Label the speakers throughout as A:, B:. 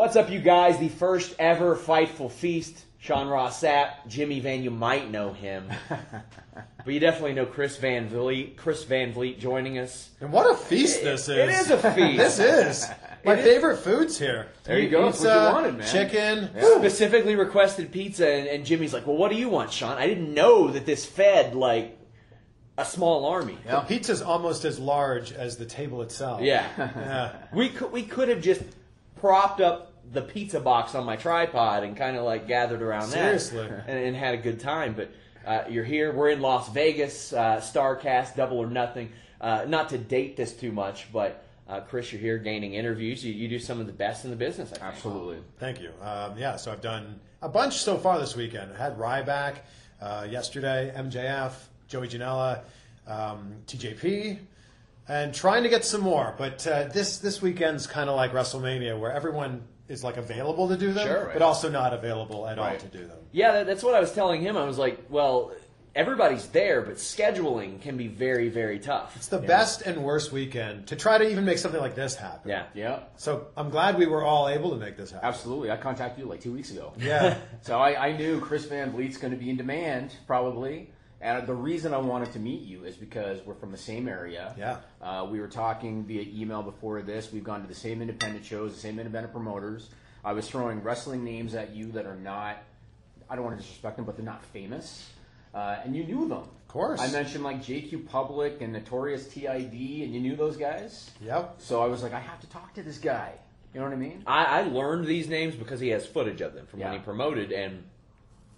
A: What's up, you guys? The first ever Fightful Feast. Sean Ross Sapp, Jimmy Van. You might know him, but you definitely know Chris Van Vliet. Chris Van Vliet joining us.
B: And what a feast this is!
A: It is a feast.
B: this is my
A: is.
B: favorite foods here.
A: There you go.
B: Pizza,
A: That's
C: what you wanted, man.
B: chicken.
A: Specifically requested pizza, and, and Jimmy's like, "Well, what do you want, Sean? I didn't know that this fed like a small army."
B: The pizza's almost as large as the table itself.
A: Yeah,
B: Yeah.
A: we could we could have just propped up the pizza box on my tripod and kind of like gathered around
B: Seriously.
A: that and, and had a good time. But uh, you're here. We're in Las Vegas. Uh, Starcast, Double or Nothing. Uh, not to date this too much, but uh, Chris, you're here gaining interviews. You, you do some of the best in the business. I think.
C: Absolutely.
B: Thank you. Um, yeah, so I've done a bunch so far this weekend. I had Ryback uh, yesterday, MJF, Joey Janela, um, TJP, and trying to get some more. But uh, this this weekend's kind of like WrestleMania, where everyone is like available to do them,
C: Sure, right.
B: but also not available at all to do them.
A: Yeah, that, that's what I was telling him. I was like, well, everybody's there, but scheduling can be very, very tough.
B: It's the best and worst weekend to try to even make something like this happen.
A: Yeah.
C: Yeah.
B: So I'm glad we were all able to make this happen.
C: Absolutely. I contacted you like two weeks ago.
B: Yeah.
C: So I, I knew Chris Van Vliet's going to be in demand, probably. And the reason I wanted to meet you is because we're from the same area.
B: Yeah.
C: Uh, we were talking via email before this. We've gone to the same independent shows, the same independent promoters. I was throwing wrestling names at you that are not, I don't want to disrespect them, but they're not famous. Uh, and you knew them. Of
B: course.
C: I mentioned like JQ Public and Notorious TID, and you knew those guys.
B: Yep.
C: So I was like, I have to talk to this guy. You know what I mean?
A: I, I learned these names because he has footage of them from when he promoted, and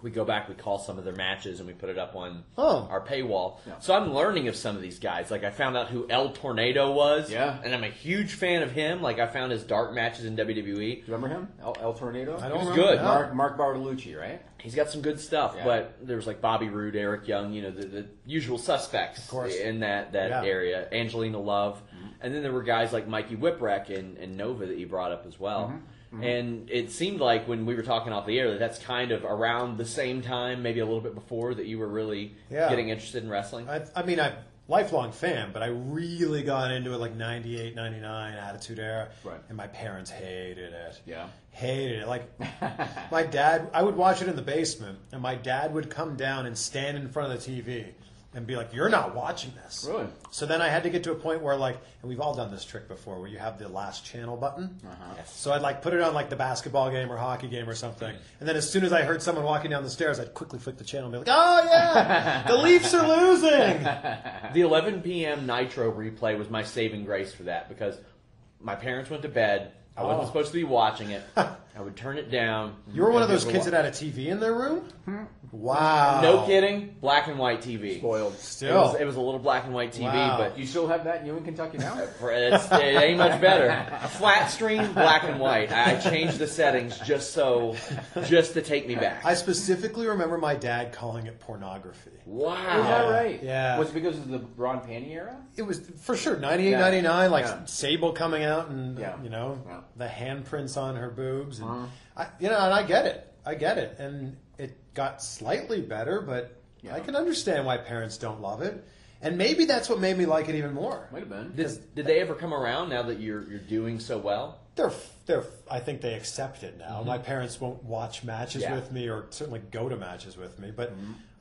A: we go back, we call some of their matches, and we put it up on
B: Oh.
A: our paywall.
C: Yeah.
A: So I'm learning of some of these guys. Like I found out who El Tornado was,
C: Yeah.
A: and I'm a huge fan of him. Like I found his dark matches in WWE.
C: Do you remember him? El, El Tornado?
B: I don't
A: He was
B: remember
A: good.
B: that.
C: Mark, Mark Bartolucci, right?
A: He's got some good stuff,
C: Yeah.
A: but there was like Bobby Roode, Eric Young, you know, the, the usual suspects
B: course.
A: in that, that
B: Yeah.
A: area. Angelina Love. Mm-hmm. And then there were guys like Mikey Whipwreck and, and Nova that you brought up as well. Mm-hmm. Mm-hmm. And it seemed like when we were talking off the air that that's kind of around the same time, maybe a little bit before, that you were really
B: Yeah.
A: getting interested in wrestling.
B: I, I mean, I'm lifelong fan, but I really got into it like 98, 99, Attitude Era.
C: Right.
B: And my parents hated it.
C: Yeah.
B: Hated it. Like, my dad, I would watch it in the basement, and my dad would come down and stand in front of the TV and be like, You're not watching this.
C: Really?
B: So then I had to get to a point where, like, and we've all done this trick before, where you have the last channel button. Uh-huh. So I'd like put it on like the basketball game or hockey game or something, mm. and then as soon as I heard someone walking down the stairs, I'd quickly flick the channel and be like, "Oh yeah, the Leafs are losing."
A: The 11 p.m. Nitro replay was my saving grace for that because my parents went to bed. I wasn't
B: Oh.
A: supposed to be watching it. I would turn it down.
B: You were one of those kids
A: to
B: that had a TV in their room. Hmm. Wow.
A: No kidding. Black and white TV.
C: Spoiled.
A: It
B: Still,
A: was, it was a little black and white TV,
B: Wow.
A: but
C: You still have that in Ewing, Kentucky now?
A: it's, it ain't much better. A flat screen, black and white. I changed the settings just so, just to take me back.
B: I specifically remember my dad calling it pornography.
A: wow.
C: Is that right?
B: Yeah.
C: Was it because of the Ron Panty era?
B: It was for sure 98,
C: Yeah.
B: 99, like
C: Yeah.
B: Sable coming out and
C: Yeah.
B: you know
C: Yeah.
B: the handprints on her boobs, and
C: Uh-huh.
B: I, you know, and I get it, I get it, and it got slightly better, but
C: Yeah.
B: I can understand why parents don't love it. and maybe that's what made me like it even more.
C: Might have been.
A: Did, did they ever come around now that you're you're doing so well?
B: They're they're I think they accept it now. My parents won't watch matches
A: Yeah.
B: with me or certainly go to matches with me, but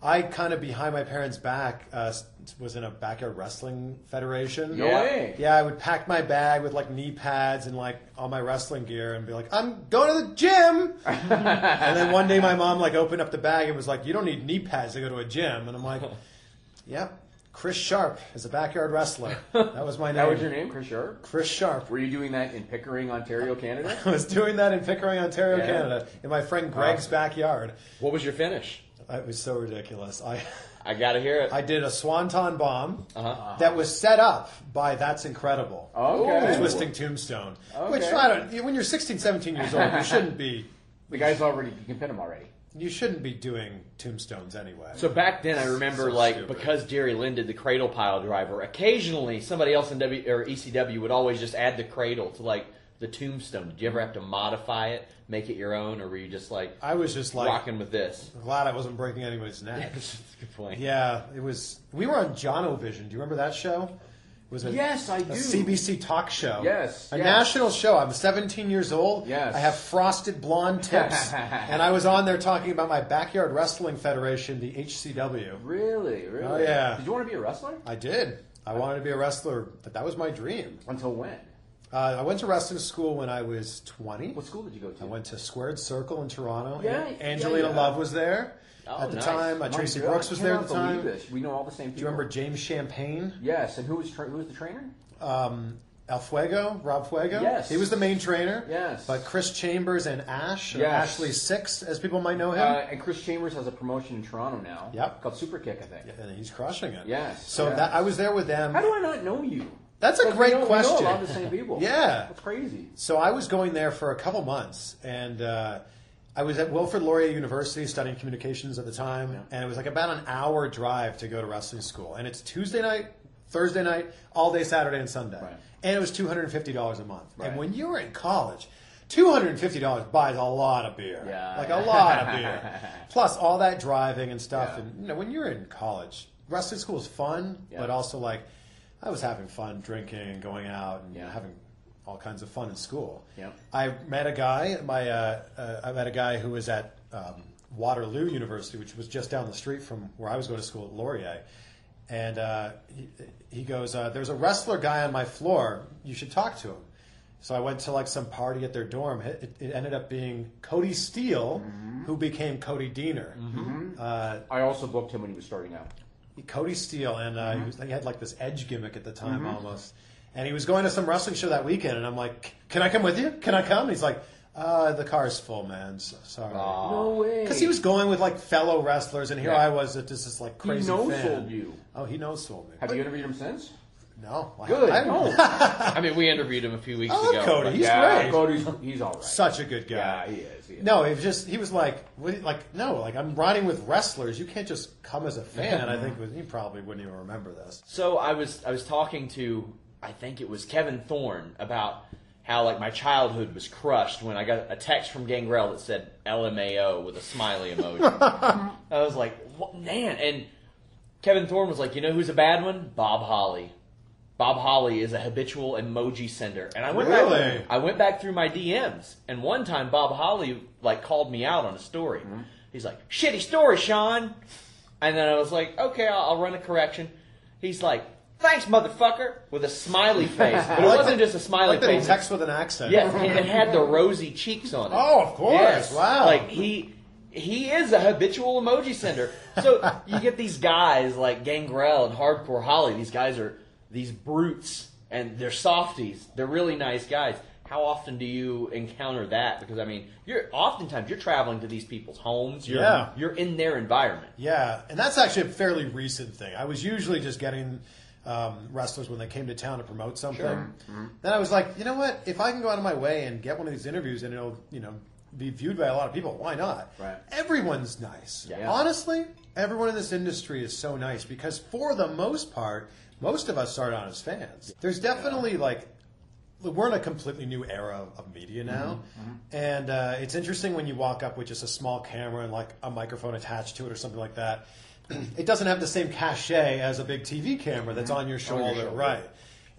B: I kind of behind my parents' back uh, was in a backyard wrestling federation.
C: No
A: Yeah.
C: way.
B: Yeah, I would pack my bag with like knee pads and like all my wrestling gear and be like, I'm going to the gym. and then one day my mom like opened up the bag and was like, You don't need knee pads to go to a gym. And I'm like, Yep, Chris Sharp is a backyard wrestler. That was my name.
C: That was your name, Chris Sharp?
B: Chris Sharp.
C: Were you doing that in Pickering, Ontario, Canada?
B: I was doing that in Pickering, Ontario,
C: Yeah.
B: Canada, in my friend Greg's backyard.
A: What was your finish?
B: It was so ridiculous. I
A: I got to hear it.
B: I did a swanton bomb
A: Uh-huh.
B: that was set up by That's Incredible.
C: Okay.
B: Twisting Tombstone. Which I don't. When you're 16, 17 years old, you shouldn't be.
C: The guy's already, you can pin him already.
B: You shouldn't be doing tombstones anyway.
A: So back then, I remember
B: So
A: like
B: stupid.
A: because Jerry Lynn did the cradle pile driver. Occasionally, somebody else in W or ECW would always just add the cradle to like the tombstone. Did you ever have to modify it, make it your own, or were you just like
B: I was just like
A: rocking with this?
B: glad I wasn't breaking anybody's neck.
A: That's a good point.
B: yeah, it was. We were on Jonovision. Do you remember that show? It was a,
C: Yes, I
B: a
C: do.
B: CBC talk show.
C: Yes,
B: a
C: yes.
B: national show. I'm 17 years old.
C: Yes.
B: I have frosted blonde tips, and I was on there talking about my backyard wrestling federation, the HCW.
C: Really? Really?
B: Oh, yeah.
C: Did you want to be a wrestler?
B: I did. I wanted to be a wrestler, but that was my dream.
C: Until when?
B: Uh, I went to wrestling school when I was 20.
C: What school did you go to?
B: I went to Squared Circle in Toronto.
C: Yeah,
B: An-
C: yeah,
B: Angelina
C: yeah.
B: Love was there
A: Oh,
B: at the
A: nice.
B: time. Uh, Tracy
C: God,
B: Brooks
C: I
B: was there at the time.
C: This. We know all the same people.
B: Do you remember James Champagne?
C: Yes, and who was tra- who was the trainer?
B: Um, El Fuego, Rob Fuego.
C: Yes.
B: He was the main trainer.
C: Yes.
B: But Chris Chambers and Ash,
C: Yes.
B: Ashley Six, as people might know him.
C: Uh, and Chris Chambers has a promotion in Toronto now.
B: Yep.
C: Called Super Kick, I think.
B: and he's crushing it.
C: Yes,
B: So
C: yes.
B: that I was there with them.
C: How do I not know you?
B: That's a great
C: we know,
B: question.
C: We know a lot of the same people.
B: Yeah.
C: That's crazy.
B: So I was going there for a couple months, and uh, I was at Wilfrid Laurier University studying communications at the time, and it was like about an hour drive to go to wrestling school. And it's Tuesday night, Thursday night, all day Saturday and Sunday,
C: Right.
B: and it was two hundred and fifty dollars a month.
C: Right.
B: And when you were in college. Two hundred and fifty dollars buys a lot of beer,
C: Yeah.
B: like a lot of beer. Plus all that driving and stuff.
C: Yeah.
B: And you know, when you're in college, wrestling school is fun,
C: Yeah.
B: but also like I was having fun drinking and going out and
C: Yeah.
B: having all kinds of fun in school. I met a guy. My uh, uh, I met a guy who was at um, Waterloo University, which was just down the street from where I was going to school at Laurier. And uh, he, he goes, uh, "There's a wrestler guy on my floor. You should talk to him." So I went to like some party at their dorm. It, it ended up being Cody Steele, who became Cody Deaner. Uh,
C: I also booked him when he was starting out.
B: Cody Steele, and uh,
C: Mm-hmm.
B: he, was, he had like this edge gimmick at the time almost. And he was going to some wrestling show that weekend, and I'm like, "Can I come with you? Can I come?" And he's like, uh, "The car's full, man. So, sorry."
C: No way.
B: Because he was going with like fellow wrestlers, and here
C: Yeah.
B: I was, at just this like
C: He
B: crazy
C: no
B: fan.
C: sold you.
B: Oh, he no sold me.
C: Have you interviewed him since?
B: No, I-
C: Good.
B: I,
C: no.
A: I mean, we interviewed him a few weeks
B: I love
A: ago.
B: Cody.
A: but-
B: He's
C: yeah,
B: great.
C: Cody's he's all right.
B: Such a good guy.
C: Yeah, he is. He is.
B: No, it was just he was like, what, like no, like I'm riding with wrestlers. You can't just come as a fan. And I think he probably wouldn't even remember this.
A: So I was I was talking to I think it was Kevin Thorne about how like my childhood was crushed when I got a text from Gangrel that said LMAO with a smiley emoji. I was like, what, man, and Kevin Thorne was like, you know who's a bad one? Bob Holly. Bob Holly is a habitual emoji sender, and I went
B: Really?
A: back. I went back through my DMs, and one time Bob Holly like called me out on a story.
B: Mm-hmm.
A: He's like, "Shitty story, Sean," and then I was like, "Okay, I'll, I'll run a correction." He's like, "Thanks, motherfucker," with a smiley face, but it
B: like
A: wasn't
B: that-
A: just a smiley
B: like
A: face.
B: texts with an accent.
A: Yeah, and it had the rosy cheeks on it.
B: Oh, of course.
A: Yes.
B: Wow.
A: Like he he is a habitual emoji sender. So you get these guys like Gangrel and Hardcore Holly. These guys are these brutes and they're softies. They're really nice guys. How often do you encounter that? Because I mean, you're oftentimes you're traveling to these people's homes. You're,
B: Yeah.
A: you're in their environment.
B: Yeah, and that's actually a fairly recent thing. I was usually just getting um, wrestlers when they came to town to promote something.
A: Mm-hmm.
B: Then I was like, you know what? If I can go out of my way and get one of these interviews and it'll, you know, be viewed by a lot of people, why not?
C: Right.
B: Everyone's nice.
A: Yeah.
B: Honestly, everyone in this industry is so nice because for the most part, most of us start out as fans. There's definitely like we're in a completely new era of media now, and uh, it's interesting when you walk up with just a small camera and like a microphone attached to it or something like that. it doesn't have the same cachet as a big TV camera that's on your
A: Mm-hmm. On your
B: shoulder,
A: shoulder.
B: right?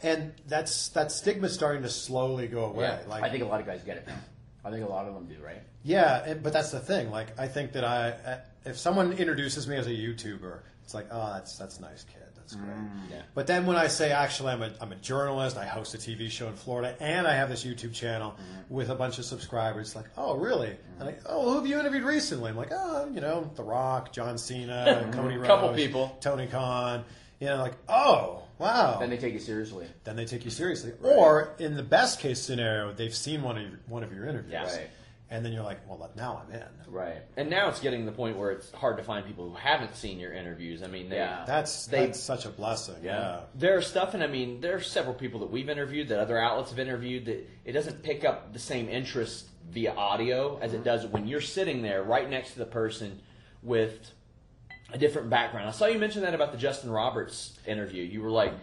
B: And that's that stigma's starting to slowly go away.
A: Yeah,
B: like
C: I think a lot of guys get it now. I think a lot of them do, right?
B: yeah, and, but that's the thing. Like, I think that I, uh, if someone introduces me as a YouTuber, it's like, oh, that's that's nice kid. That's great. Mm.
A: Yeah.
B: But then when I say, actually, I'm a, I'm a journalist, I host a TV show in Florida, and I have this YouTube channel mm-hmm. with a bunch of subscribers, it's like, oh, really? Mm-hmm. And I, oh, who have you interviewed recently? I'm like, oh, you know, The Rock, John Cena, mm-hmm. Cody Rhodes,
A: Couple people.
B: Tony Khan. You know, like, oh, wow.
C: Then they take you seriously.
B: then they take you seriously. Or in the best case scenario, they've seen one of your, one of your interviews,
A: Yeah.
C: Right.
B: And then you're like, well, now I'm in.
C: Right.
A: And now it's getting to the point where it's hard to find people who haven't seen your interviews. I mean, they,
C: Yeah.
B: That's
A: They-
B: that's such a blessing. Yeah.
A: There's stuff, and I mean, there are several people that we've interviewed that other outlets have interviewed that it doesn't pick up the same interest via audio as it mm-hmm. does when you're sitting there right next to the person with a different background. I saw you mention that about the Justin Roberts interview. You were like,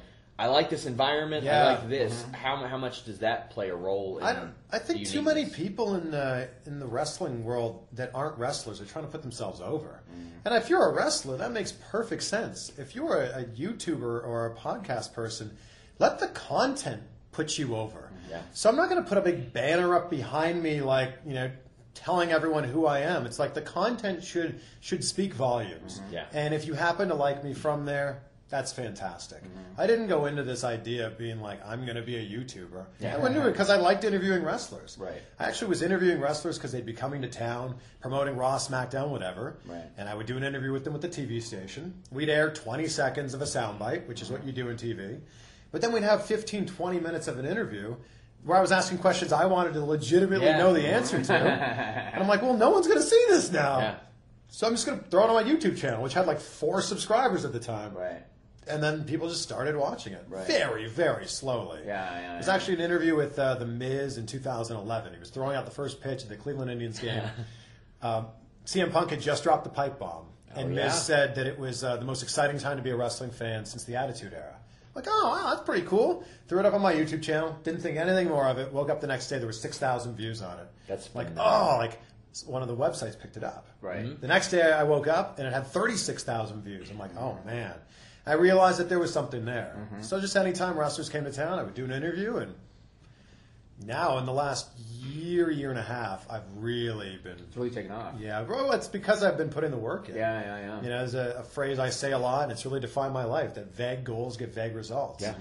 A: "I like this environment.
B: Yeah.
A: I like this." Mm-hmm. How how much does that play a role? in
B: I don't. I think too many people in the in the wrestling world that aren't wrestlers are trying to put themselves over. Mm-hmm. And if you're a wrestler, that makes perfect sense. If you're a, a YouTuber or a podcast person, let the content put you over. Mm-hmm.
A: Yeah.
B: So I'm not going to put a big banner up behind me, like you know, telling everyone who I am. It's like the content should should speak volumes.
A: Yeah.
B: And if you happen to like me from there. That's fantastic. Mm-hmm. I didn't go into this idea of being like I'm going to be a YouTuber. Yeah. I went into it because I liked interviewing wrestlers.
C: Right.
B: I actually was interviewing wrestlers because they'd be coming to town, promoting Raw, SmackDown, whatever.
C: Right.
B: And I would do an interview with them with the TV station. We'd air 20 seconds of a soundbite, which is what you do in TV. But then we'd have 15, 20 minutes of an interview where I was asking questions I wanted to legitimately
A: Yeah.
B: know the answer to. and I'm like, well, no one's going to see this now.
A: Yeah.
B: So I'm just going to throw it on my YouTube channel, which had like four subscribers at the time.
C: Right.
B: And then people just started watching it
C: Right.
B: very, very slowly.
C: Yeah, yeah,
B: It was
C: yeah.
B: actually an interview with uh, The Miz in 2011. He was throwing out the first pitch at the Cleveland Indians game. um, CM Punk had just dropped the pipe bomb. And
A: yeah.
B: Miz said that it was uh, the most exciting time to be a wrestling fan since the Attitude Era. Like, oh, wow, that's pretty cool. Threw it up on my YouTube channel. Didn't think anything more of it. Woke up the next day, there was 6,000 views on it.
A: That's
B: like,
A: phenomenal.
B: oh, like one of the websites picked it up.
C: Right. Mhm.
B: The next day I woke up and it had 36,000 views. I'm like, oh man. I realized that there was something there.
C: Mm-hmm.
B: So just anytime wrestlers came to town, I would do an interview. And now, in the last year, year and a half, I've really been.
C: It's really taken off.
B: Yeah, well, it's because I've been putting the work in.
C: Yeah, yeah, yeah.
B: You know, there's a, a phrase I say a lot, and it's really defined my life that vague goals get vague results.
A: Yeah.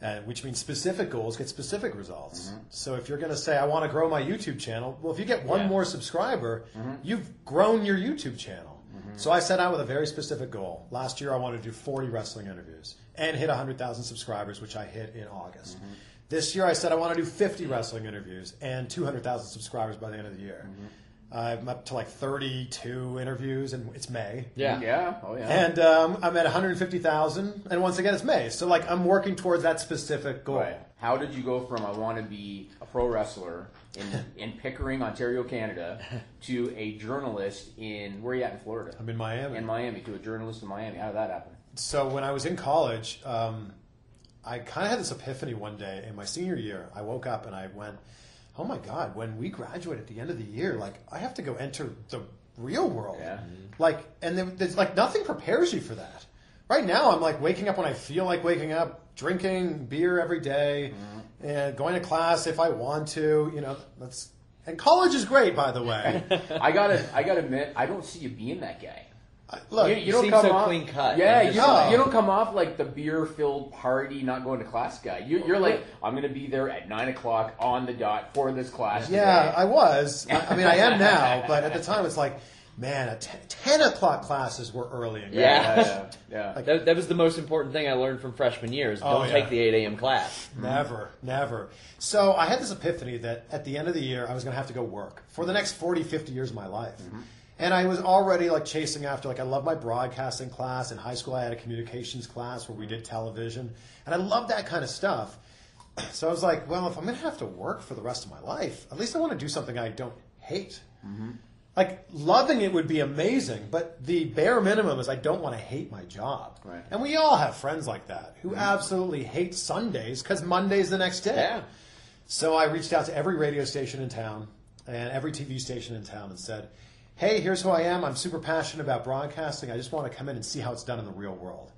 B: Uh, which means specific goals get specific results.
C: Mm-hmm.
B: So if you're going to say, I want to grow my YouTube channel, well, if you get one
A: Yeah.
B: more subscriber,
C: Mm-hmm.
B: you've grown your YouTube channel. So I set out with a very specific goal. Last year, I wanted to do 40 wrestling interviews and hit 100,000 subscribers, which I hit in August.
C: Mm-hmm.
B: This year, I said I want to do 50 wrestling interviews and 200,000 subscribers by the end of the year.
C: Mm-hmm.
B: I'm up to like 32 interviews, and it's May.
A: Yeah.
C: Yeah. Oh, yeah.
B: And um, I'm at 150,000, and once again, it's May. So, like, I'm working towards that specific goal.
C: Right. How did you go from I want to be a pro wrestler in, in Pickering, Ontario, Canada, to a journalist in where are you at in Florida?
B: I'm in Miami.
C: In Miami to a journalist in Miami. How did that happen?
B: so, when I was in college, um, I kind of had this epiphany one day in my senior year. I woke up and I went, "Oh my God! When we graduate at the end of the year, like, I have to go enter the real world.
C: Yeah.
B: Like, and there- there's like nothing prepares you for that. Right now, I'm like waking up when I feel like waking up, drinking beer every day, mm-hmm. and going to class if I want to. You know, that's and college is great, by the way.
C: I gotta, I gotta admit, I don't see you being that guy.
B: I- Look,
C: you, you don't
A: seem
C: come
A: so
C: off
A: clean cut.
C: Yeah,
A: Like,
C: you, don't,
B: Oh.
C: you uh, don't come off like the beer-filled party, not going to class guy. You, you're like, I'm gonna be there at nine o'clock on the dot for this class.
B: Yeah,
C: today."
B: I was. I, I mean, I am now, but at the time, it's like, man, at 10, 10 o'clock classes were early. In
A: Yeah.
C: yeah, yeah, yeah.
A: That, that was the most important thing I learned from freshman years.
B: Oh,
A: don't
B: yeah.
A: take the 8 a.m. class.
B: Never, never. So I had this epiphany that at the end of the year, I was going to have to go work for the next 40, 50 years of my life. Mm-hmm. And I was already like chasing after, like, I love my broadcasting class. In high school, I had a communications class where we did television. And I love that kind of stuff. So I was like, well, if I'm going to have to work for the rest of my life, at least I want to do something I don't hate. Mm-hmm. Like, loving it would be amazing, but the bare minimum is I don't want to hate my job.
C: Right.
B: And we all have friends like that who mm-hmm. absolutely hate Sundays because Monday's the next day.
A: Yeah.
B: So I reached out to every radio station in town and every TV station in town and said, hey, here's who I am. I'm super passionate about broadcasting. I just want to come in and see how it's done in the real world.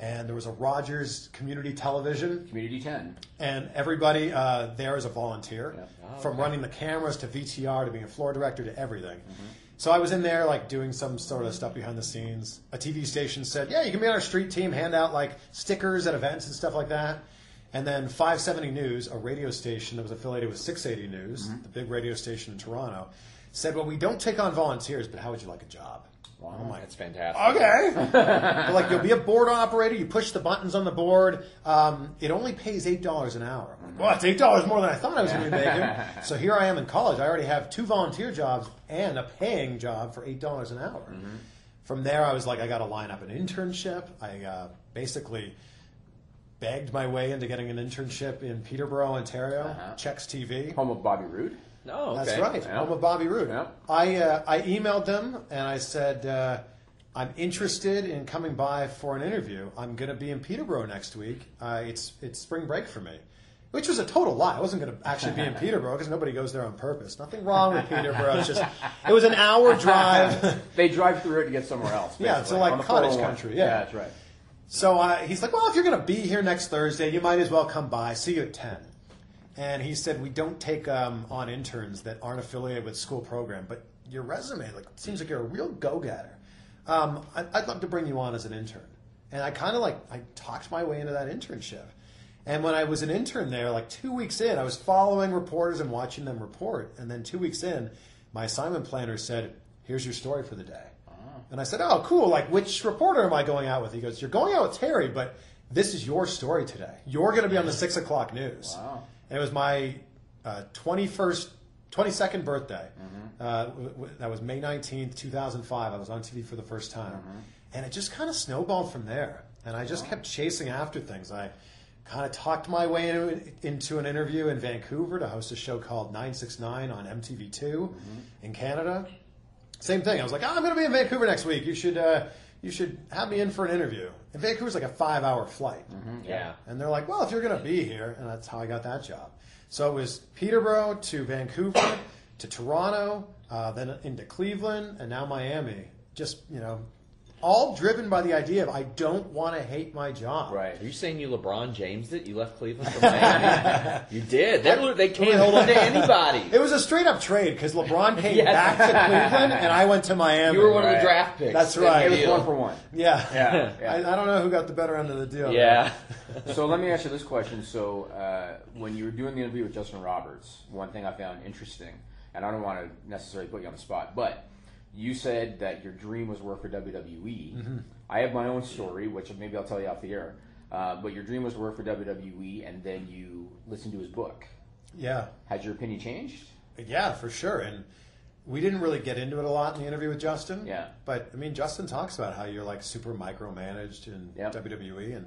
B: And there was a Rogers Community Television,
C: Community 10.
B: and everybody uh, there is a volunteer,
C: Yeah.
A: Oh,
B: from
A: okay.
B: running the cameras to VTR to being a floor director to everything.
A: Mm-hmm.
B: So I was in there like doing some sort of stuff behind the scenes. A TV station said, "Yeah, you can be on our street team, hand out like stickers at events and stuff like that." And then 570 News, a radio station that was affiliated with 680 News,
A: Mm-hmm.
B: the big radio station in Toronto, said, "Well, we don't take on volunteers, but how would you like a job?"
C: Wow.
B: I'm like,
A: That's fantastic.
B: Okay. They're like, you'll be a board operator. You push the buttons on the board. Um, it only pays eight dollars an hour. I'm like, well, it's eight dollars more than I thought I was going to be making. so here I am in college. I already have two volunteer jobs and a paying job for eight dollars an hour. From there, I was like, I got to line up an internship. I uh, basically begged my way into getting an internship in Peterborough, Ontario.
C: Uh-huh.
B: CHEX TV.
C: Home of Bobby Roode.
A: No, okay.
B: That's right.
C: Yeah.
B: Home of Bobby Roode.
C: Yeah.
B: I uh, I emailed them and I said uh, I'm interested in coming by for an interview. I'm going to be in Peterborough next week. Uh, it's it's spring break for me, which was a total lie. I wasn't going to actually be in Peterborough because nobody goes there on purpose. Nothing wrong with Peterborough. It's just it was an hour drive.
C: They drive through it to get somewhere else.
B: Yeah,
C: basically,
B: so like cottage
C: 401.
B: country, yeah.
C: that's right.
B: So uh, he's like, well, if you're going to be here next Thursday, you might as well come by. See you at 10. And he said, we don't take um, on interns that aren't affiliated with school program, but your resume like seems like you're a real go-getter. Um, I- I'd love to bring you on as an intern. And I kind of like, I talked my way into that internship. And when I was an intern there, like two weeks in, I was following reporters and watching them report. And then two weeks in, my assignment planner said, here's your story for the day. And I said, "Oh, cool! Like, which reporter am I going out with?" He goes, "You're going out with Terry, but this is your story today. You're going to be on the six o'clock news."
C: Wow.
B: And it was my uh, twenty first, twenty second birthday. Mm-hmm. Uh, w- w- that was May nineteenth, two thousand five. I was on TV for the first time, mm-hmm. and it just kind of snowballed from there. And I just kept chasing after things. I kind of talked my way into, into an interview in Vancouver to host a show called 969 on MTV2 mm-hmm. in Canada. Same thing. I was like, oh, I'm going to be in Vancouver next week. You should uh, you should have me in for an interview. And Vancouver's like a five hour flight.
A: Yeah.
B: And they're like, well, if you're going to be here, and that's how I got that job. So it was Peterborough to Vancouver to Toronto, uh, then into Cleveland, and now Miami. Just you know, all driven by the idea of I don't want to hate my job.
C: Right.
A: Are you saying you LeBron James it? You left Cleveland for Miami? you did. They, they can't hold on to anybody.
B: It was a straight up trade because LeBron came
A: Yes.
B: back to Cleveland, and I went to Miami.
A: You were one of the draft picks.
B: That's right.
C: It was
A: deal.
C: one for one.
B: Yeah,
C: Yeah, yeah.
B: I, I don't know who got the better end of the deal.
A: Yeah.
C: so let me ask you this question. So uh, when you were doing the interview with Justin Roberts, one thing I found interesting, and I don't want to necessarily put you on the spot, but you said that your dream was work for WWE. I have my own story, which maybe I'll tell you off the air. Uh, but your dream was to work for WWE, and then you listened to his book.
B: yeah.
C: Has your opinion changed?
B: Yeah, for sure. And we didn't really get into it a lot in the interview with Justin.
C: Yeah.
B: But I mean, Justin talks about how you're like super micromanaged in
C: Yep.
B: WWE, and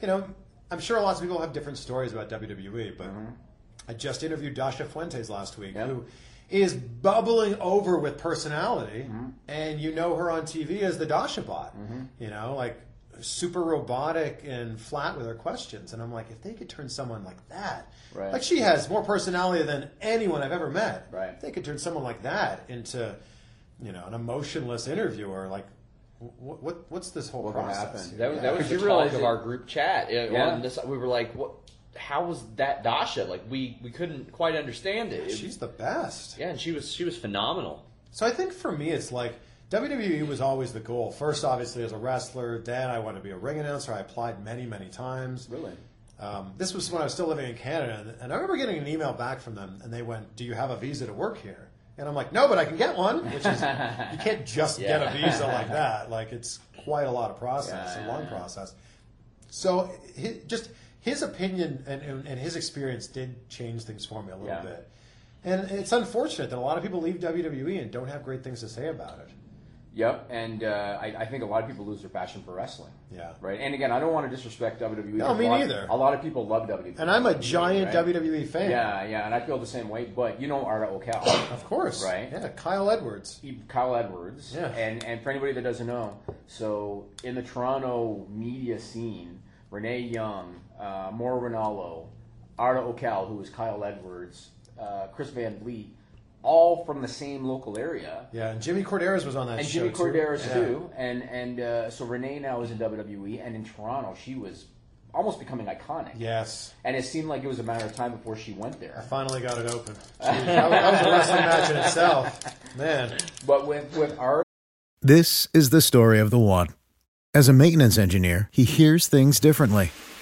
B: you know, I'm sure lots of people have different stories about WWE. But I just interviewed Dasha Fuentes last week,
C: Yep.
B: who is bubbling over with personality, mm-hmm. and you know her on TV as the Dasha bot. Mm-hmm. You know, like super robotic and flat with her questions. And I'm like, if they could turn someone like that,
C: Right.
B: like she has more personality than anyone I've ever met.
C: Right.
B: If they could turn someone like that into, you know, an emotionless interviewer. Like, what, what what's this whole
C: What
B: process?
C: happen?
A: That was, that was the
C: you
A: talk
C: realize
A: of
C: it-
A: our group chat. Uh, it-
C: Yeah.
A: on this, we were like, "What? How was that Dasha? Like, we we couldn't quite understand it." It-
B: She's the best.
A: yeah, and she was she was phenomenal.
B: So I think for me, it's like WWE was always the goal. First, obviously, as a wrestler. Then I wanted to be a ring announcer. I applied many, many times.
C: Really?
B: Um, this was when I was still living in Canada, and, and I remember getting an email back from them, and they went, "Do you have a visa to work here?" And I'm like, "No, but I can get one." Which is, you can't just get a visa like that. Like it's quite a lot of process,
C: Yeah,
B: a long
C: yeah.
B: process. So his, just his opinion and, and, and his experience did change things for me a little
C: Yeah.
B: bit. And it's unfortunate that a lot of people leave WWE and don't have great things to say about it.
C: Yep, and uh, I, I think a lot of people lose their passion for wrestling.
B: Yeah.
C: Right, and again, I don't want to disrespect WWE.
B: No, me
C: a lot,
B: neither.
C: A lot of people love WWE,
B: And I'm a
C: right?
B: giant WWE fan.
C: Yeah, yeah, and I feel the same way. But you know Arda Ocal,
B: Of course.
C: Right.
B: Yeah, Kyle Edwards.
C: Kyle Edwards,
B: Yeah.
C: and and for anybody that doesn't know, so in the Toronto media scene, Renee Young, uh, Mauro Ranallo, Arda Ocal, who is Kyle Edwards, uh, Chris Van Vliet, all from the same local area.
B: Yeah, and Jimmy Korderas was on that show.
C: And
B: show
C: Jimmy Korderas
B: Yeah.
C: too, and and uh, so Renee now is in WWE, and in Toronto she was almost becoming iconic.
B: Yes.
C: And it seemed like it was a matter of time before she went there.
B: I finally got it open. Jeez, that, was, that was a wrestling match in itself. Man.
C: But with with our
D: This is the story of the one. As a maintenance engineer, he hears things differently.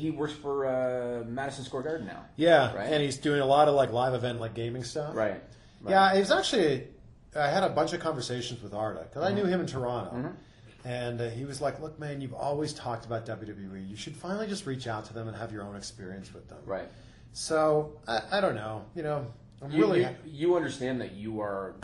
C: he works for uh, Madison Square Garden now.
B: Yeah,
C: Right.
B: and he's doing a lot of like live event, like gaming stuff.
C: Right. right.
B: Yeah, it was actually. I had a bunch of conversations with Arda because
C: Mm-hmm.
B: I knew him in Toronto, and uh, he was like, "Look, man, you've always talked about WWE. You should finally just reach out to them and have your own experience with them."
C: Right.
B: So I, I don't know. You know, I'm
C: You,
B: really.
C: you, you understand that you are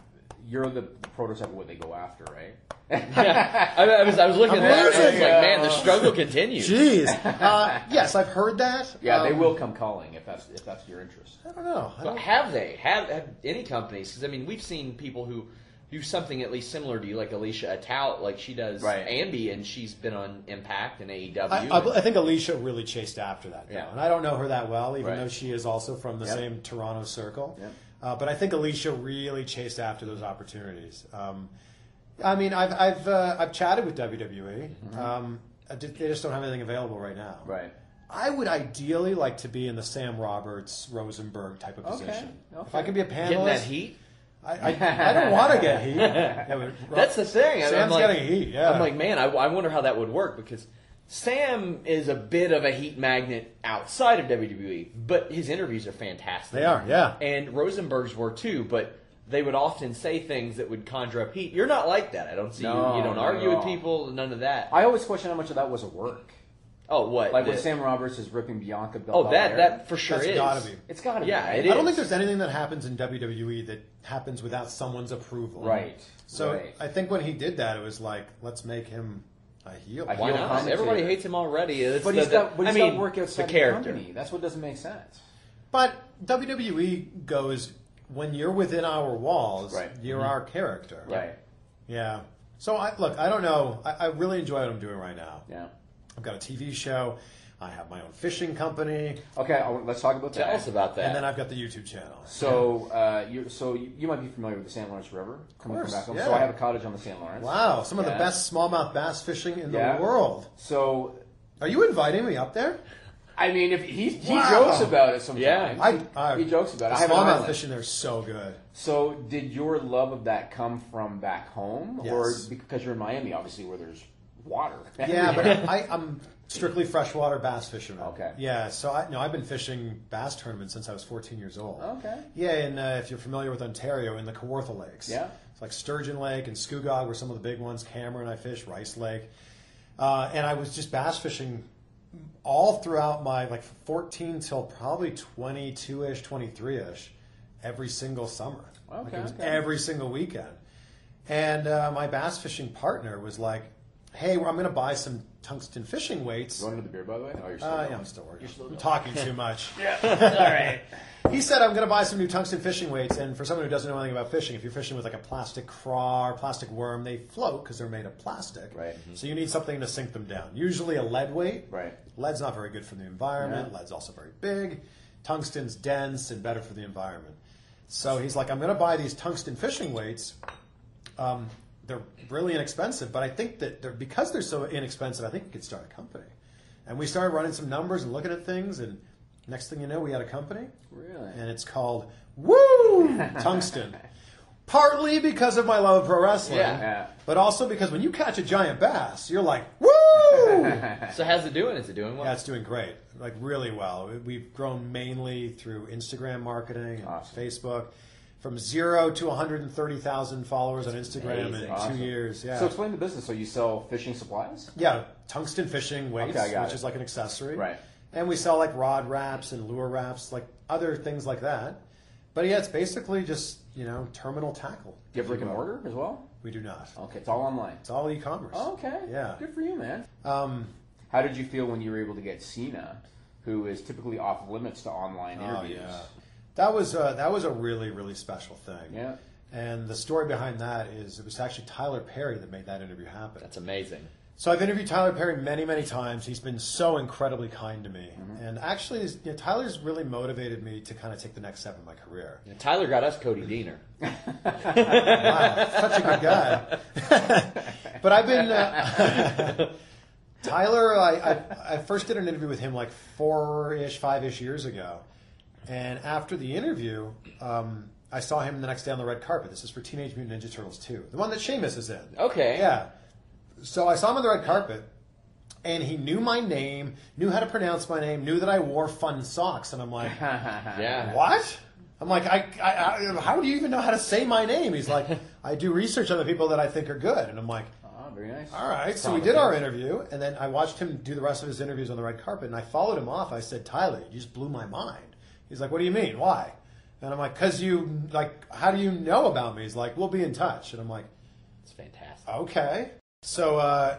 C: you're the prototype of what they go after, right?
A: yeah, I, I was I was looking
B: I'm
A: at that. and I was
B: losing.
A: like, man, the struggle continues.
B: Jeez. Uh, yes, I've heard that.
C: Yeah, they
B: Um,
C: will come calling if that's if that's your interest.
B: I don't know. I don't,
A: have they? Have, have any companies? Because I mean, we've seen people who do something at least similar to you, like Alicia Atout, like she does
C: Right.
A: Ambi, and she's been on Impact and AEW.
B: I, I, I think Alicia really chased after that, though.
A: Yeah.
B: and I don't know her that well, even
C: Right.
B: though she is also from the
C: Yep.
B: same Toronto circle.
C: Yep.
B: Uh, but I think Alicia really chased after those opportunities. Um, I mean, I've I've uh, I've chatted with WWE. Um, I they just don't have anything available right now.
C: Mm-hmm. Right.
B: I would ideally like to be in the Sam Roberts, Rosenberg type of
C: Okay,
B: position. If. I could be a panelist,
A: getting that heat.
B: I, I, I don't want to get heat. Yeah, but
A: That's the thing. I'm
B: Sam's
A: like,
B: getting heat. Yeah,
A: I'm like, man, I, I wonder how that would work because Sam is a bit of a heat magnet outside of WWE, but his interviews are fantastic.
B: They are, yeah.
A: And Rosenberg's were too, but they would often say things that would conjure up heat. You're not like that. I don't see
C: No,
A: you. You don't
C: not
A: argue
C: at
A: with
C: all.
A: people. None of that.
C: I always question how much of that was a work.
A: oh, what?
C: Like when
A: The-
C: Sam Roberts is ripping Bianca
A: Oh, that
C: Belair.
A: that for sure
B: That's
A: is.
B: gotta be.
C: It's got to be.
A: Yeah,
C: right?
A: it
B: I don't think there's anything that happens in WWE that happens without someone's approval.
C: Right.
B: So
C: right.
B: I think when he did that, it was like, let's make him a heel.
C: A
A: Why
C: heel
A: not?
C: commentator.
A: Everybody hates him already. It's
C: but
A: the-
C: he's
A: the-
C: got, but
A: I mean,
C: got work outside
A: the character.
C: company. That's what doesn't make sense.
B: But WWE goes when you're within our walls,
C: Right.
B: you're our character.
C: Right.
B: Yeah. So I look, I don't know. I, I really enjoy what I'm doing right now.
C: Yeah.
B: I've got a TV show. I have my own fishing company,
C: Okay, I want- let's talk about that.
A: Tell us about that.
B: and then I've got the YouTube channel.
C: So, uh, you, so you, you might be familiar with the St. Lawrence River coming
B: course,
C: from back home.
B: yeah.
C: So I have a cottage on the St. Lawrence.
B: Wow, some of the
C: Yeah.
B: best smallmouth bass fishing in
C: Yeah.
B: the world.
C: So,
B: Are you inviting me up there?
C: I mean, if he, he
B: Wow.
C: jokes about it sometimes.
A: Yeah.
B: I, I
C: he jokes about it. I have an
B: smallmouth
C: island.
B: fishing there is so good.
C: So, did your love of that come from back home, or
B: Yes.
C: because you're in Miami, obviously, where there's water?
B: Yeah, but I, I'm strictly freshwater bass fisherman.
C: Okay.
B: Yeah, so I no, I've been fishing bass tournaments since I was 14 years old.
C: Okay.
B: Yeah, and uh, if you're familiar with Ontario, in the Kawartha Lakes.
C: Yeah.
B: It's like Sturgeon Lake and Scugog were some of the big ones. Cameron, I fish Rice Lake, uh, and I was just bass fishing all throughout my like 14 till probably 22 ish, 23 ish, every single summer. like
C: Okay,
B: was
C: okay.
B: every single weekend. And uh, my bass fishing partner was like, "Hey, well, I'm going to buy some tungsten fishing weights."
C: Going to the beer, by the way? Oh, you're still
B: Uh, yeah, I'm still working.
C: You're still
B: I'm talking too much.
C: Yeah. All right.
B: He said, I'm going to buy some new tungsten fishing weights. And for someone who doesn't know anything about fishing, if you're fishing with like a plastic craw or plastic worm, they float because they're made of plastic.
C: Right. Mhm.
B: So you need something to sink them down. Usually a lead weight.
C: Right.
B: Lead's not very good for the environment.
C: Yeah.
B: Lead's also very big. Tungsten's dense and better for the environment. So he's like, I'm going to buy these tungsten fishing weights. Um, they're really inexpensive, but I think that they're, because they're so inexpensive, I think we could start a company. And we started running some numbers and looking at things, and next thing you know, we had a company
C: Really?
B: and it's called Woo Tungsten. Partly because of my love of pro wrestling,
A: Yeah.
C: Yeah.
B: but also because when you catch a giant bass, you're like, Woo!
A: So how's it doing? Is it doing well?
B: yeah, it's doing great, like really well. We've grown mainly through Instagram marketing and
C: Awesome.
B: Facebook. From zero to 130,000 followers on Instagram
A: amazing.
B: in
C: Awesome.
B: two years. Yeah.
C: So explain the business. So you sell fishing supplies?
B: Yeah, tungsten fishing weights,
C: Okay,
B: which
C: it.
B: is like an accessory.
C: Right.
B: And we sell like rod wraps and lure wraps, like other things like that. But yeah, it's basically just, you know, terminal tackle.
C: Do you have brick and mortar as well?
B: We do not.
C: Okay, it's all online.
B: It's all e-commerce.
C: Oh, okay.
B: Yeah.
C: Good for you, man.
B: Um,
C: How did you feel when you were able to get Cena, who is typically off limits to online
B: oh
C: interviews?
B: yeah, that was uh, that was a really really special thing.
C: Yeah.
B: And the story behind that is it was actually Tyler Perry that made that interview happen.
A: That's amazing.
B: So I've interviewed Tyler Perry many, many times. He's been so incredibly kind to me, and actually, you know, Tyler's really motivated me to kind of take the next step in my career.
A: Tyler got us Cody Deaner.
B: Wow, such a good guy. but I've been uh, Tyler. I, I I first did an interview with him like four ish, five ish years ago, and after the interview, um, I saw him the next day on the red carpet. This is for Teenage Mutant Ninja Turtles two, the one that Sheamus is in.
A: Okay.
B: Yeah. So I saw him on the red carpet, and he knew my name, knew how to pronounce my name, knew that I wore fun socks, and I'm like,
A: Yeah.
B: what? I'm like, I, I, I, how do you even know how to say my name? He's like, I do research on the people that I think are good, and I'm like,
C: Ah, very nice.
B: all right. So we did our interview, and then I watched him do the rest of his interviews on the red carpet, and I followed him off. I said, Tyler, you just blew my mind. He's like, what do you mean? Why? And I'm like, because you like, how do you know about me? He's like, we'll be in touch, and I'm like,
A: It's fantastic.
B: Okay. So uh,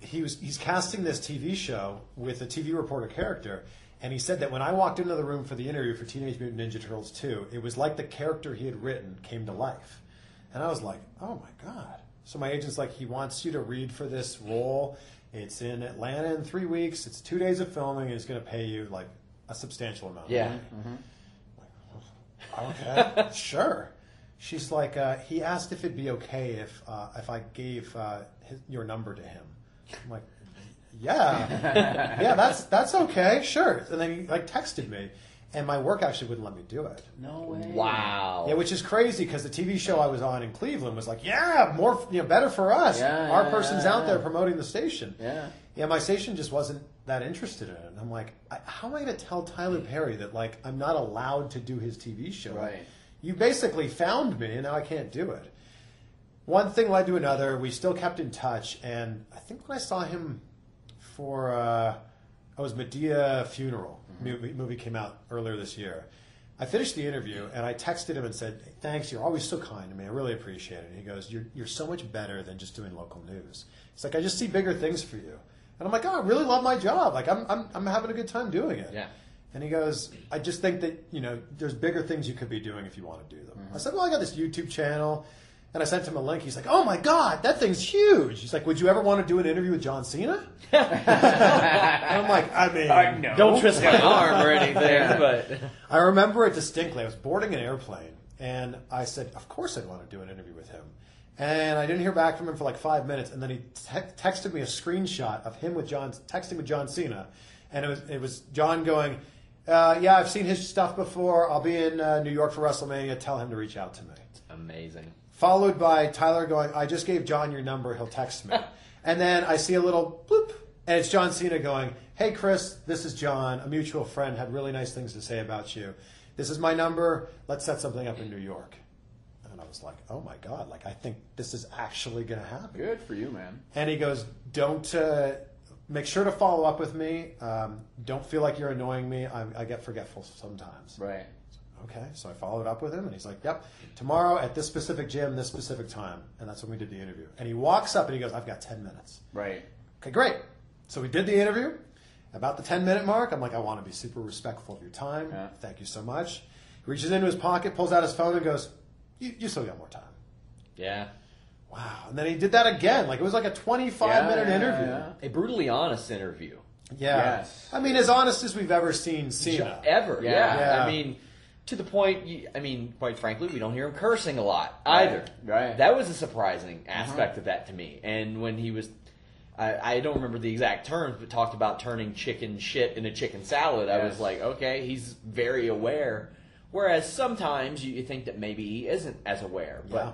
B: he was he's casting this TV show with a TV reporter character, and he said that when I walked into the room for the interview for Teenage Mutant Ninja Turtles 2, it was like the character he had written came to life. And I was like, oh my God. So my agent's like, he wants you to read for this role. It's in Atlanta in three weeks. It's two days of filming, and he's going to pay you like a substantial amount.
A: Yeah.
B: Okay, sure. She's like, uh, he asked if it'd be okay if uh, if I gave uh, his, your number to him. I'm like, yeah, yeah, that's that's okay, sure. And then he like texted me, and my work actually wouldn't let me do it.
C: No way.
A: Wow.
B: Yeah, which is crazy because the TV show I was on in Cleveland was like, yeah, more, you know, better for us.
C: Yeah,
B: Our
C: yeah,
B: person's
C: yeah,
B: out there promoting the station.
C: Yeah.
B: Yeah, my station just wasn't that interested in it. And I'm like, I, how am I going to tell Tyler Perry that like I'm not allowed to do his TV show?
C: Right.
B: You basically found me, and now I can't do it. One thing led to another. We still kept in touch, and I think when I saw him for uh, I was Madea Funeral movie, movie came out earlier this year. I finished the interview and I texted him and said, "Thanks, you're always so kind to me. I really appreciate it." And he goes, "You're you're so much better than just doing local news." It's like I just see bigger things for you, and I'm like, "Oh, I really love my job. Like I'm I'm I'm having a good time doing it."
A: Yeah.
B: And he goes, I just think that, you know, there's bigger things you could be doing if you want to do them. I said, well, I got this YouTube channel. And I sent him a link. He's like, oh my God, that thing's huge. He's like, would you ever want to do an interview with John Cena? and I'm like, I mean,
C: Uh, no.
A: Don't twist my arm or anything, but
B: I remember it distinctly. I was boarding an airplane, and I said, "Of course, I'd want to do an interview with him." And I didn't hear back from him for like five minutes, and then he te- texted me a screenshot of him with John texting with John Cena, and it was it was John going, uh, "Yeah, I've seen his stuff before. I'll be in uh, New York for WrestleMania. Tell him to reach out to me."
A: amazing.
B: Followed by Tyler going, "I just gave John your number. He'll text me." and then I see a little bloop, and it's John Cena going, "Hey Chris, this is John, a mutual friend. Had really nice things to say about you. This is my number. Let's set something up in New York." I was like, "Oh my god! Like I think this is actually going to happen."
C: Good for you, man.
B: And he goes, "Don't uh, make sure to follow up with me. Um, don't feel like you're annoying me. I, I get forgetful sometimes."
C: Right.
B: Okay, so I followed up with him, and he's like, "Yep, tomorrow at this specific gym, this specific time," and that's when we did the interview. And he walks up and he goes, "I've got ten minutes."
C: Right.
B: Okay, great. So we did the interview. About the ten minute mark, I'm like, "I want to be super respectful of your time.
C: Yeah.
B: Thank you so much." He reaches into his pocket, pulls out his phone, and goes, "You, you still got more time."
A: Yeah.
B: Wow! And then he did that again. Like it was like a 25
C: Yeah,
B: minute interview.
C: yeah.
A: A brutally honest interview.
B: Yeah.
C: Yes.
B: I mean, as honest as we've ever seen Cena.
A: Ever.
C: Yeah.
A: Yeah.
B: Yeah.
A: I mean, to the point, you, I mean, quite frankly, we don't hear him cursing a lot either.
C: Right.
A: That was a surprising uh-huh. aspect of that to me. And when he was, I, I don't remember the exact terms, but talked about turning chicken shit into chicken salad, I was like, okay, he's very aware. Whereas sometimes you, you think that maybe he isn't as aware. But
B: Yeah.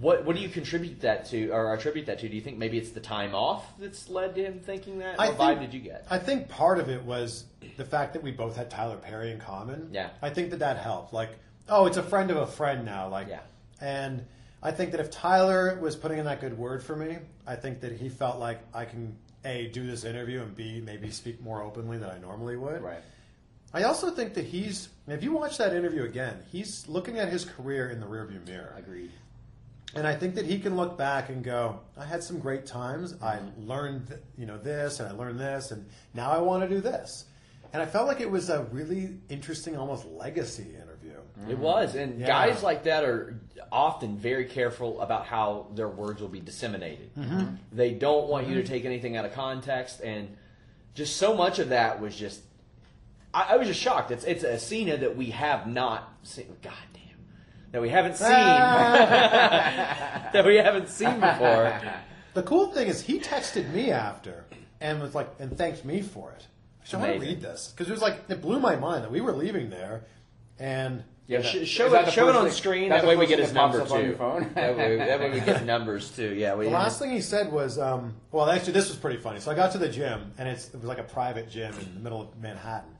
A: what what do you contribute that to, or attribute that to? Do you think maybe it's the time off that's led to him thinking that?
B: I
A: what vibe did you get?
B: I think part of it was the fact that we both had Tyler Perry in common.
A: Yeah.
B: I think that that helped. Like, oh, it's a friend of a friend now. Like,
A: Yeah.
B: And I think that if Tyler was putting in that good word for me, I think that he felt like I can a do this interview and b maybe speak more openly than I normally would.
C: Right.
B: I also think that he's. If you watch that interview again, he's looking at his career in the rearview mirror.
C: Agreed.
B: And I think that he can look back and go, I had some great times. I mm-hmm. learned, you know, this and I learned this, and now I want to do this. And I felt like it was a really interesting, almost legacy interview.
A: It mm-hmm. was, and
B: Yeah.
A: guys like that are often very careful about how their words will be disseminated. Mm-hmm. They don't want you to take anything out of context, and just so much of that was just. I, I was just shocked. It's it's a Cena that we have not seen. God damn, that we haven't seen. that we haven't seen before.
B: The cool thing is, he texted me after and was like, and thanked me for it. So I want to read this because it was like it blew my mind that we were leaving there, and
A: Yeah, sh- show it, show it on
C: thing-
A: screen.
C: that's
A: That
C: the
A: way we get his number too. that, way, that way we get numbers too. Yeah, we
B: The last thing he said was, um, well, actually, this was pretty funny. So I got to the gym, and it's, it was like a private gym in the middle of Manhattan.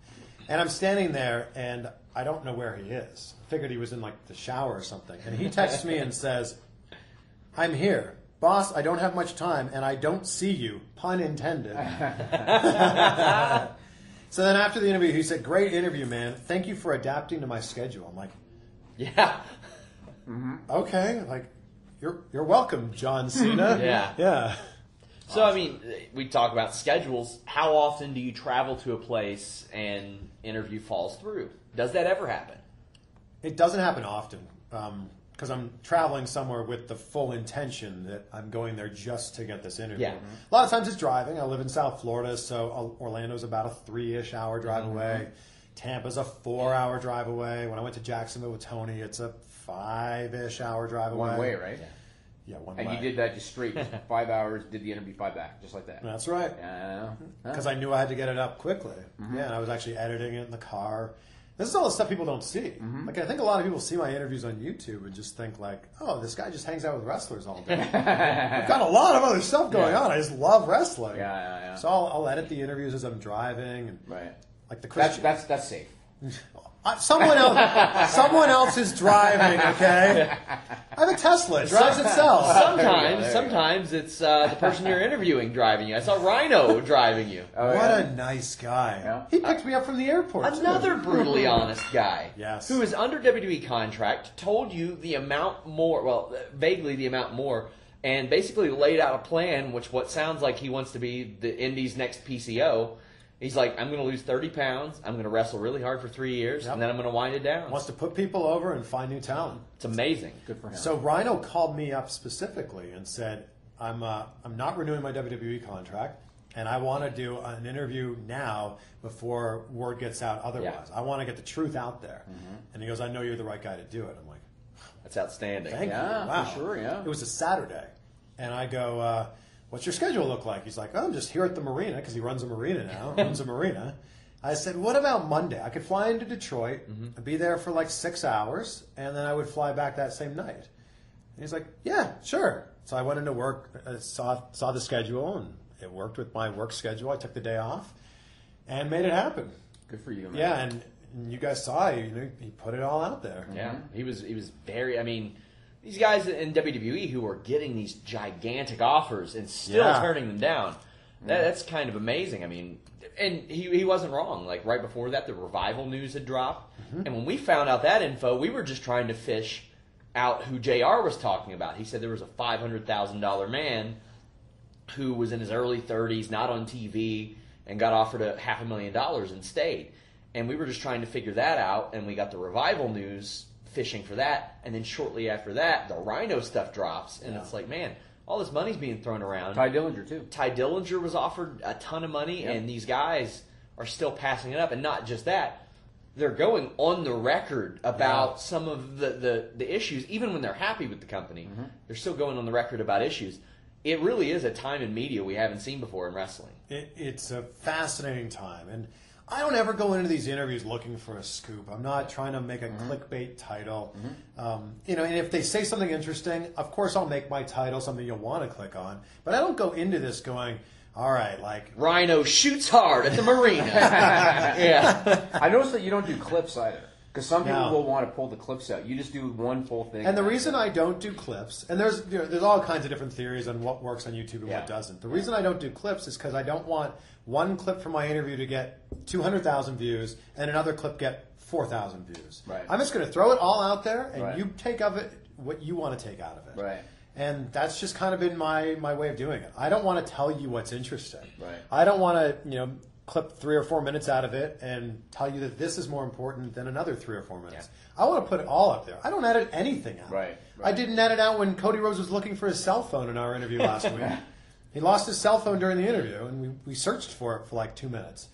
B: And I'm standing there, and I don't know where he is. Figured he was in like the shower or something. And he texts me and says, I'm here. Boss, I don't have much time, and I don't see you. Pun intended. so then after the interview, he said, Great interview, man. Thank you for adapting to my schedule. I'm like,
A: yeah. Mm-hmm.
B: Okay, like, you're, you're welcome, John Cena.
A: Yeah.
B: Yeah.
A: So I mean, we talk about schedules. How often do you travel to a place and interview falls through? Does that ever happen?
B: It doesn't happen often because I'm traveling somewhere with the full intention that I'm going there just to get this interview.
A: Yeah.
B: A lot of times it's driving. I live in South Florida, so uh, Orlando's about a three-ish hour drive away. Tampa's a four-hour drive away. When I went to Jacksonville with Tony, it's a five-ish hour drive away.
C: One way, right?
B: Yeah, one
C: And
B: way.
C: you did that just straight, just five hours, did the interview, five back, just like that.
B: That's right.
C: Yeah.
B: Because I knew I had to get it up quickly. Mm-hmm. Yeah, and I was actually editing it in the car. This is all the stuff people don't see. Mm-hmm. Like I think a lot of people see my interviews on YouTube and just think like, "Oh, this guy just hangs out with wrestlers all day." I've got a lot of other stuff going
C: Yeah.
B: on. I just love wrestling.
C: Yeah, yeah, yeah.
B: So I'll, I'll edit the interviews as I'm driving, and
C: Right.
B: like the
C: That's that's that's safe.
B: Uh, someone else, someone else is driving. Okay, I have a Tesla. It drives itself.
A: Sometimes, sometimes it's uh, the person you're interviewing driving you. I saw Rhino driving you.
C: Oh,
B: what
C: yeah.
B: a nice guy.
C: Yeah.
B: He picked me up from the airport. too.
A: Another brutally honest guy.
B: Yes.
A: Who is under WWE contract, told you the amount more, well, vaguely the amount more, and basically laid out a plan, which what sounds like he wants to be the Indies' next PCO. He's like, I'm going to lose 30 pounds. I'm going to wrestle really hard for three years,
B: Yep.
A: and then I'm going to wind it down.
B: wants to put people over and find new talent.
A: It's amazing.
C: Good for him.
B: So Rhino called me up specifically and said, "I'm uh, I'm not renewing my WWE contract, and I want to do an interview now before word gets out. Otherwise,
A: Yeah.
B: I want to get the truth out there."
C: Mm-hmm.
B: And he goes, "I know you're the right guy to do it." I'm like,
A: That's outstanding.
B: "Thank
C: Yeah,
B: you, wow,
C: for sure, yeah.
B: It was a Saturday, and I go, uh, "What's your schedule look like?" He's like, "Oh, I'm just here at the marina because he runs a marina now. runs a marina." I said, "What about Monday? I could fly into Detroit,
C: Mm-hmm.
B: be there for like six hours, and then I would fly back that same night." And he's like, "Yeah, sure." So I went into work, uh, saw saw the schedule, and it worked with my work schedule. I took the day off, and made it happen.
C: Good for you, man.
B: Yeah, and, and you guys saw, you know, he put it all out there.
A: Yeah, he was he was very. I mean, these guys in WWE who are getting these gigantic offers and still
B: Yeah.
A: turning them down. That, that's kind of amazing. I mean, and he he wasn't wrong. Like right before that, the revival news had dropped, mm-hmm. and when we found out that info, we were just trying to fish out who Jr. was talking about. He said there was a five hundred thousand dollar man who was in his early 30s, not on TV, and got offered a half a million dollars and stayed. And we were just trying to figure that out, and we got the revival news fishing for that. And then shortly after that, the Rhino stuff drops, and it's like, man, all this money's being thrown around.
C: Tye Dillinger too.
A: Tye Dillinger was offered a ton of money, and these guys are still passing it up. And not just that, they're going on the record about
B: Yeah.
A: some of the, the, the issues, even when they're happy with the company. Mm-hmm. They're still going on the record about issues. It really is a time in media we haven't seen before in wrestling.
B: It, it's a fascinating time, and I don't ever go into these interviews looking for a scoop. I'm not trying to make a clickbait title. Um, you know, and if they say something interesting, of course I'll make my title something you'll want to click on. But I don't go into this going, "All right, like
A: Rhino shoots hard at the marina. yeah.
C: I noticed that you don't do clips either. Because some people
B: No.
C: will want to pull the clips out. You just do one full thing.
B: And the reason I don't do clips, and there's you know, there's all kinds of different theories on what works on YouTube and
C: Yeah.
B: what doesn't. The reason I don't do clips is because I don't want one clip from my interview to get 200,000 views and another clip get 4,000 views.
C: Right.
B: I'm just going to throw it all out there, and
C: Right.
B: you take of it what you want to take out of it.
C: Right.
B: And that's just kind of been my, my way of doing it. I don't want to tell you what's interesting.
C: Right.
B: I don't want to, you know, clip three or four minutes out of it and tell you that this is more important than another three or four minutes. I want to put it all up there. I don't edit anything out.
C: Right,
B: I didn't edit out when Cody Rhodes was looking for his cell phone in our interview last week. He lost his cell phone during the interview, and we, we searched for it for like two minutes.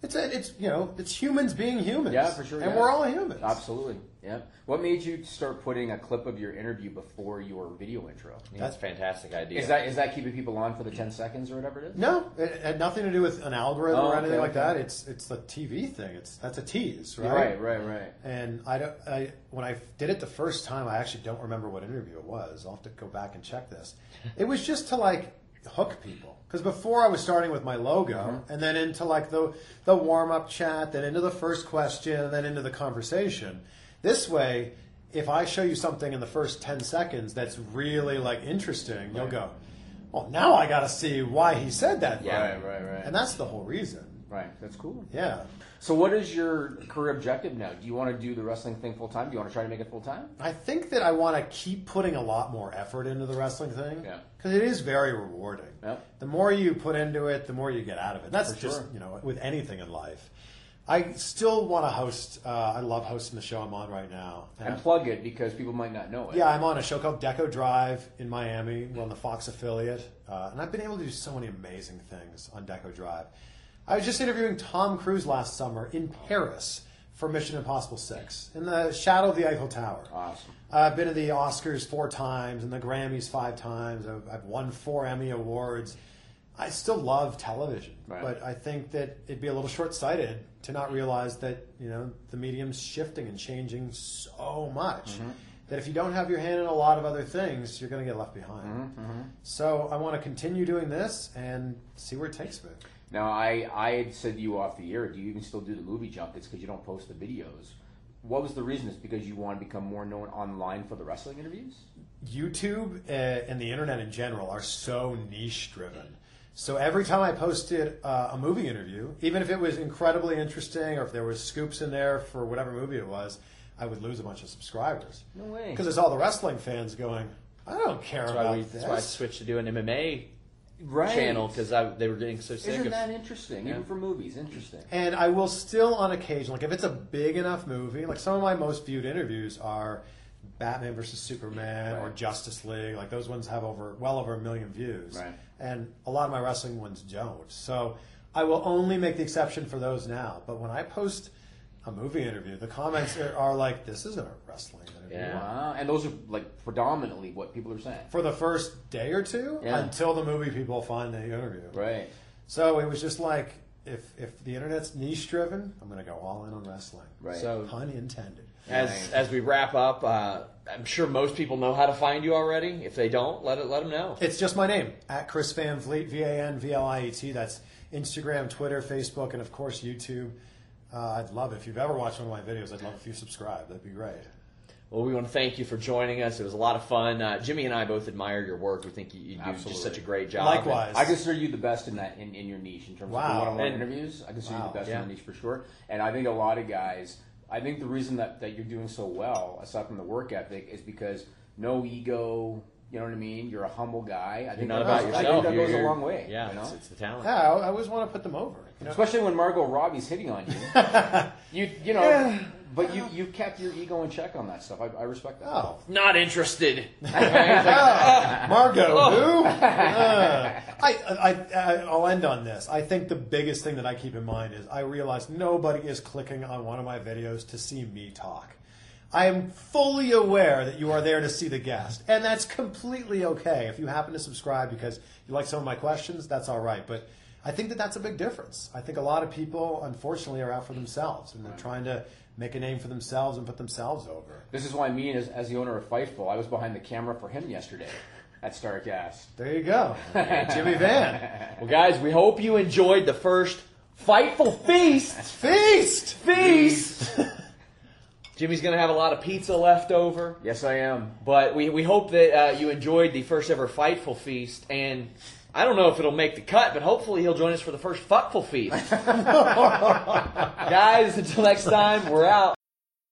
B: It's a, it's you know it's humans being humans.
C: Yeah, for sure.
B: And
C: yeah.
B: we're all humans.
C: Absolutely. Yeah. What made you start putting a clip of your interview before your video intro?
A: That's a fantastic idea.
C: Is that is that keeping people on for the ten seconds or whatever it is?
B: No, it had nothing to do with an algorithm
C: Oh,
B: or anything
C: okay,
B: like
C: okay.
B: that. It's it's the TV thing. It's that's a tease, right?
C: Right, right, right.
B: And I don't. I when I did it the first time, I actually don't remember what interview it was. I'll have to go back and check this. It was just to like hook people because before I was starting with my logo
C: Mm-hmm.
B: and then into like the the warm up chat, then into the first question, and then into the conversation. This way, if I show you something in the first ten seconds that's really like interesting, you'll go, "Well, now I got to see why he said that." thing."
C: Right, right, right.
B: And that's the whole reason.
C: Right. That's cool.
B: Yeah.
C: So, what is your career objective now? Do you want to do the wrestling thing full time? Do you want to try to make it full time?
B: I think that I want to keep putting a lot more effort into the wrestling thing.
C: Yeah.
B: Because it is very rewarding.
C: Yeah.
B: The more you put into it, the more you get out of it. That's
C: For
B: just,
C: sure.
B: you know, with anything in life. I still want to host, uh, I love hosting the show I'm on right now.
C: And plug it because people might not know it.
B: Yeah, I'm on a show called Deco Drive in Miami. We're on the Fox affiliate. Uh, and I've been able to do so many amazing things on Deco Drive. I was just interviewing Tom Cruise last summer in Paris for Mission Impossible 6 in the shadow of the Eiffel Tower.
C: Awesome.
B: I've been to the Oscars four times and the Grammys five times. I've, I've won four Emmy Awards. I still love television,
C: Right.
B: but I think that it'd be a little short-sighted to not realize that you know the medium's shifting and changing so much
C: Mm-hmm.
B: that if you don't have your hand in a lot of other things, you're going to get left behind.
C: Mm-hmm,
B: So I want to continue doing this and see where it takes me.
C: Now, I I had said to you off the air. Do you even still do the movie junkets because you don't post the videos? What was the reason? Is because you want to become more known online for the wrestling interviews?
B: YouTube uh, and the internet in general are so niche driven. So every time I posted uh, a movie interview, even if it was incredibly interesting or if there was scoops in there for whatever movie it was, I would lose a bunch of subscribers.
C: No way.
B: Because it's all the wrestling fans going, I don't care
A: That's
B: about
A: why, we,
B: this.
A: that's why I switched to doing MMA
C: Right.
A: channel because they were getting so sick
C: Isn't
A: of.
C: that interesting? Even for movies, interesting.
B: And I will still, on occasion, like if it's a big enough movie, like some of my most viewed interviews are Batman versus Superman or Justice League. Like those ones have over well over a million views,
C: Right.
B: and a lot of my wrestling ones don't. So I will only make the exception for those now. But when I post a movie interview, the comments are, are like, "This isn't a wrestling interview."
A: Yeah.
C: Wow. And those are like predominantly what people are saying.
B: For the first day or two,
C: Yeah.
B: until the movie people find the interview.
C: Right.
B: So it was just like, if if the internet's niche driven, I'm going to go all in on wrestling.
C: Right.
A: So
B: Pun intended.
A: as as we wrap up, uh, I'm sure most people know how to find you already. If they don't, let it let them know.
B: It's just my name at Chris Van Vliet, V A N V L I E T. That's Instagram, Twitter, Facebook, and of course YouTube. Uh, I'd love if you've ever watched one of my videos. I'd love if you subscribe. That'd be great.
A: Well, we want to thank you for joining us. It was a lot of fun. Uh, Jimmy and I both admire your work. We think you, you do
C: Absolutely.
A: just such a great job.
B: Likewise.
C: I consider you the best in that in, in your niche in terms
B: Wow.
C: of one-on-one
A: And-
C: interviews. I consider you the best
A: Yeah.
C: in the niche for sure. And I think a lot of guys. I think the reason that, that you're doing so well, aside from the work ethic, is because no ego. You know what I mean? You're a humble guy. I
A: You're
C: think
A: not
C: that
A: about
C: goes-
A: yourself.
C: I think that
A: You're-
C: goes a long way.
A: Yeah,
C: you know?
A: it's, it's the talent.
B: Yeah, I, I always want to put them over. You know?
C: Especially when Margot Robbie's hitting on you. you you know, but you you kept your ego in check on that stuff. I, I respect that.
B: Oh,
A: Not interested.
B: Margot, who? Uh, I, I, I, I'll end on this. I think the biggest thing that I keep in mind is I realize nobody is clicking on one of my videos to see me talk. I am fully aware that you are there to see the guest, and that's completely okay. If you happen to subscribe because you like some of my questions, that's all right. But I think that that's a big difference. I think a lot of people, unfortunately, are out for themselves, and they're trying to make a name for themselves and put themselves over.
C: This is why me, as, as the owner of Fightful, I was behind the camera for him yesterday at Starcast.
B: There you go, Jimmy Van.
A: well, guys, we hope you enjoyed the first Fightful Feast.
B: Feast!
A: Feast! Jimmy's going to have a lot of pizza left over.
C: Yes, I am.
A: But we, we hope that uh, you enjoyed the first ever Fightful Feast. And I don't know if it'll make the cut, but hopefully he'll join us for the first Fuckful Feast. Guys, until next time, we're out.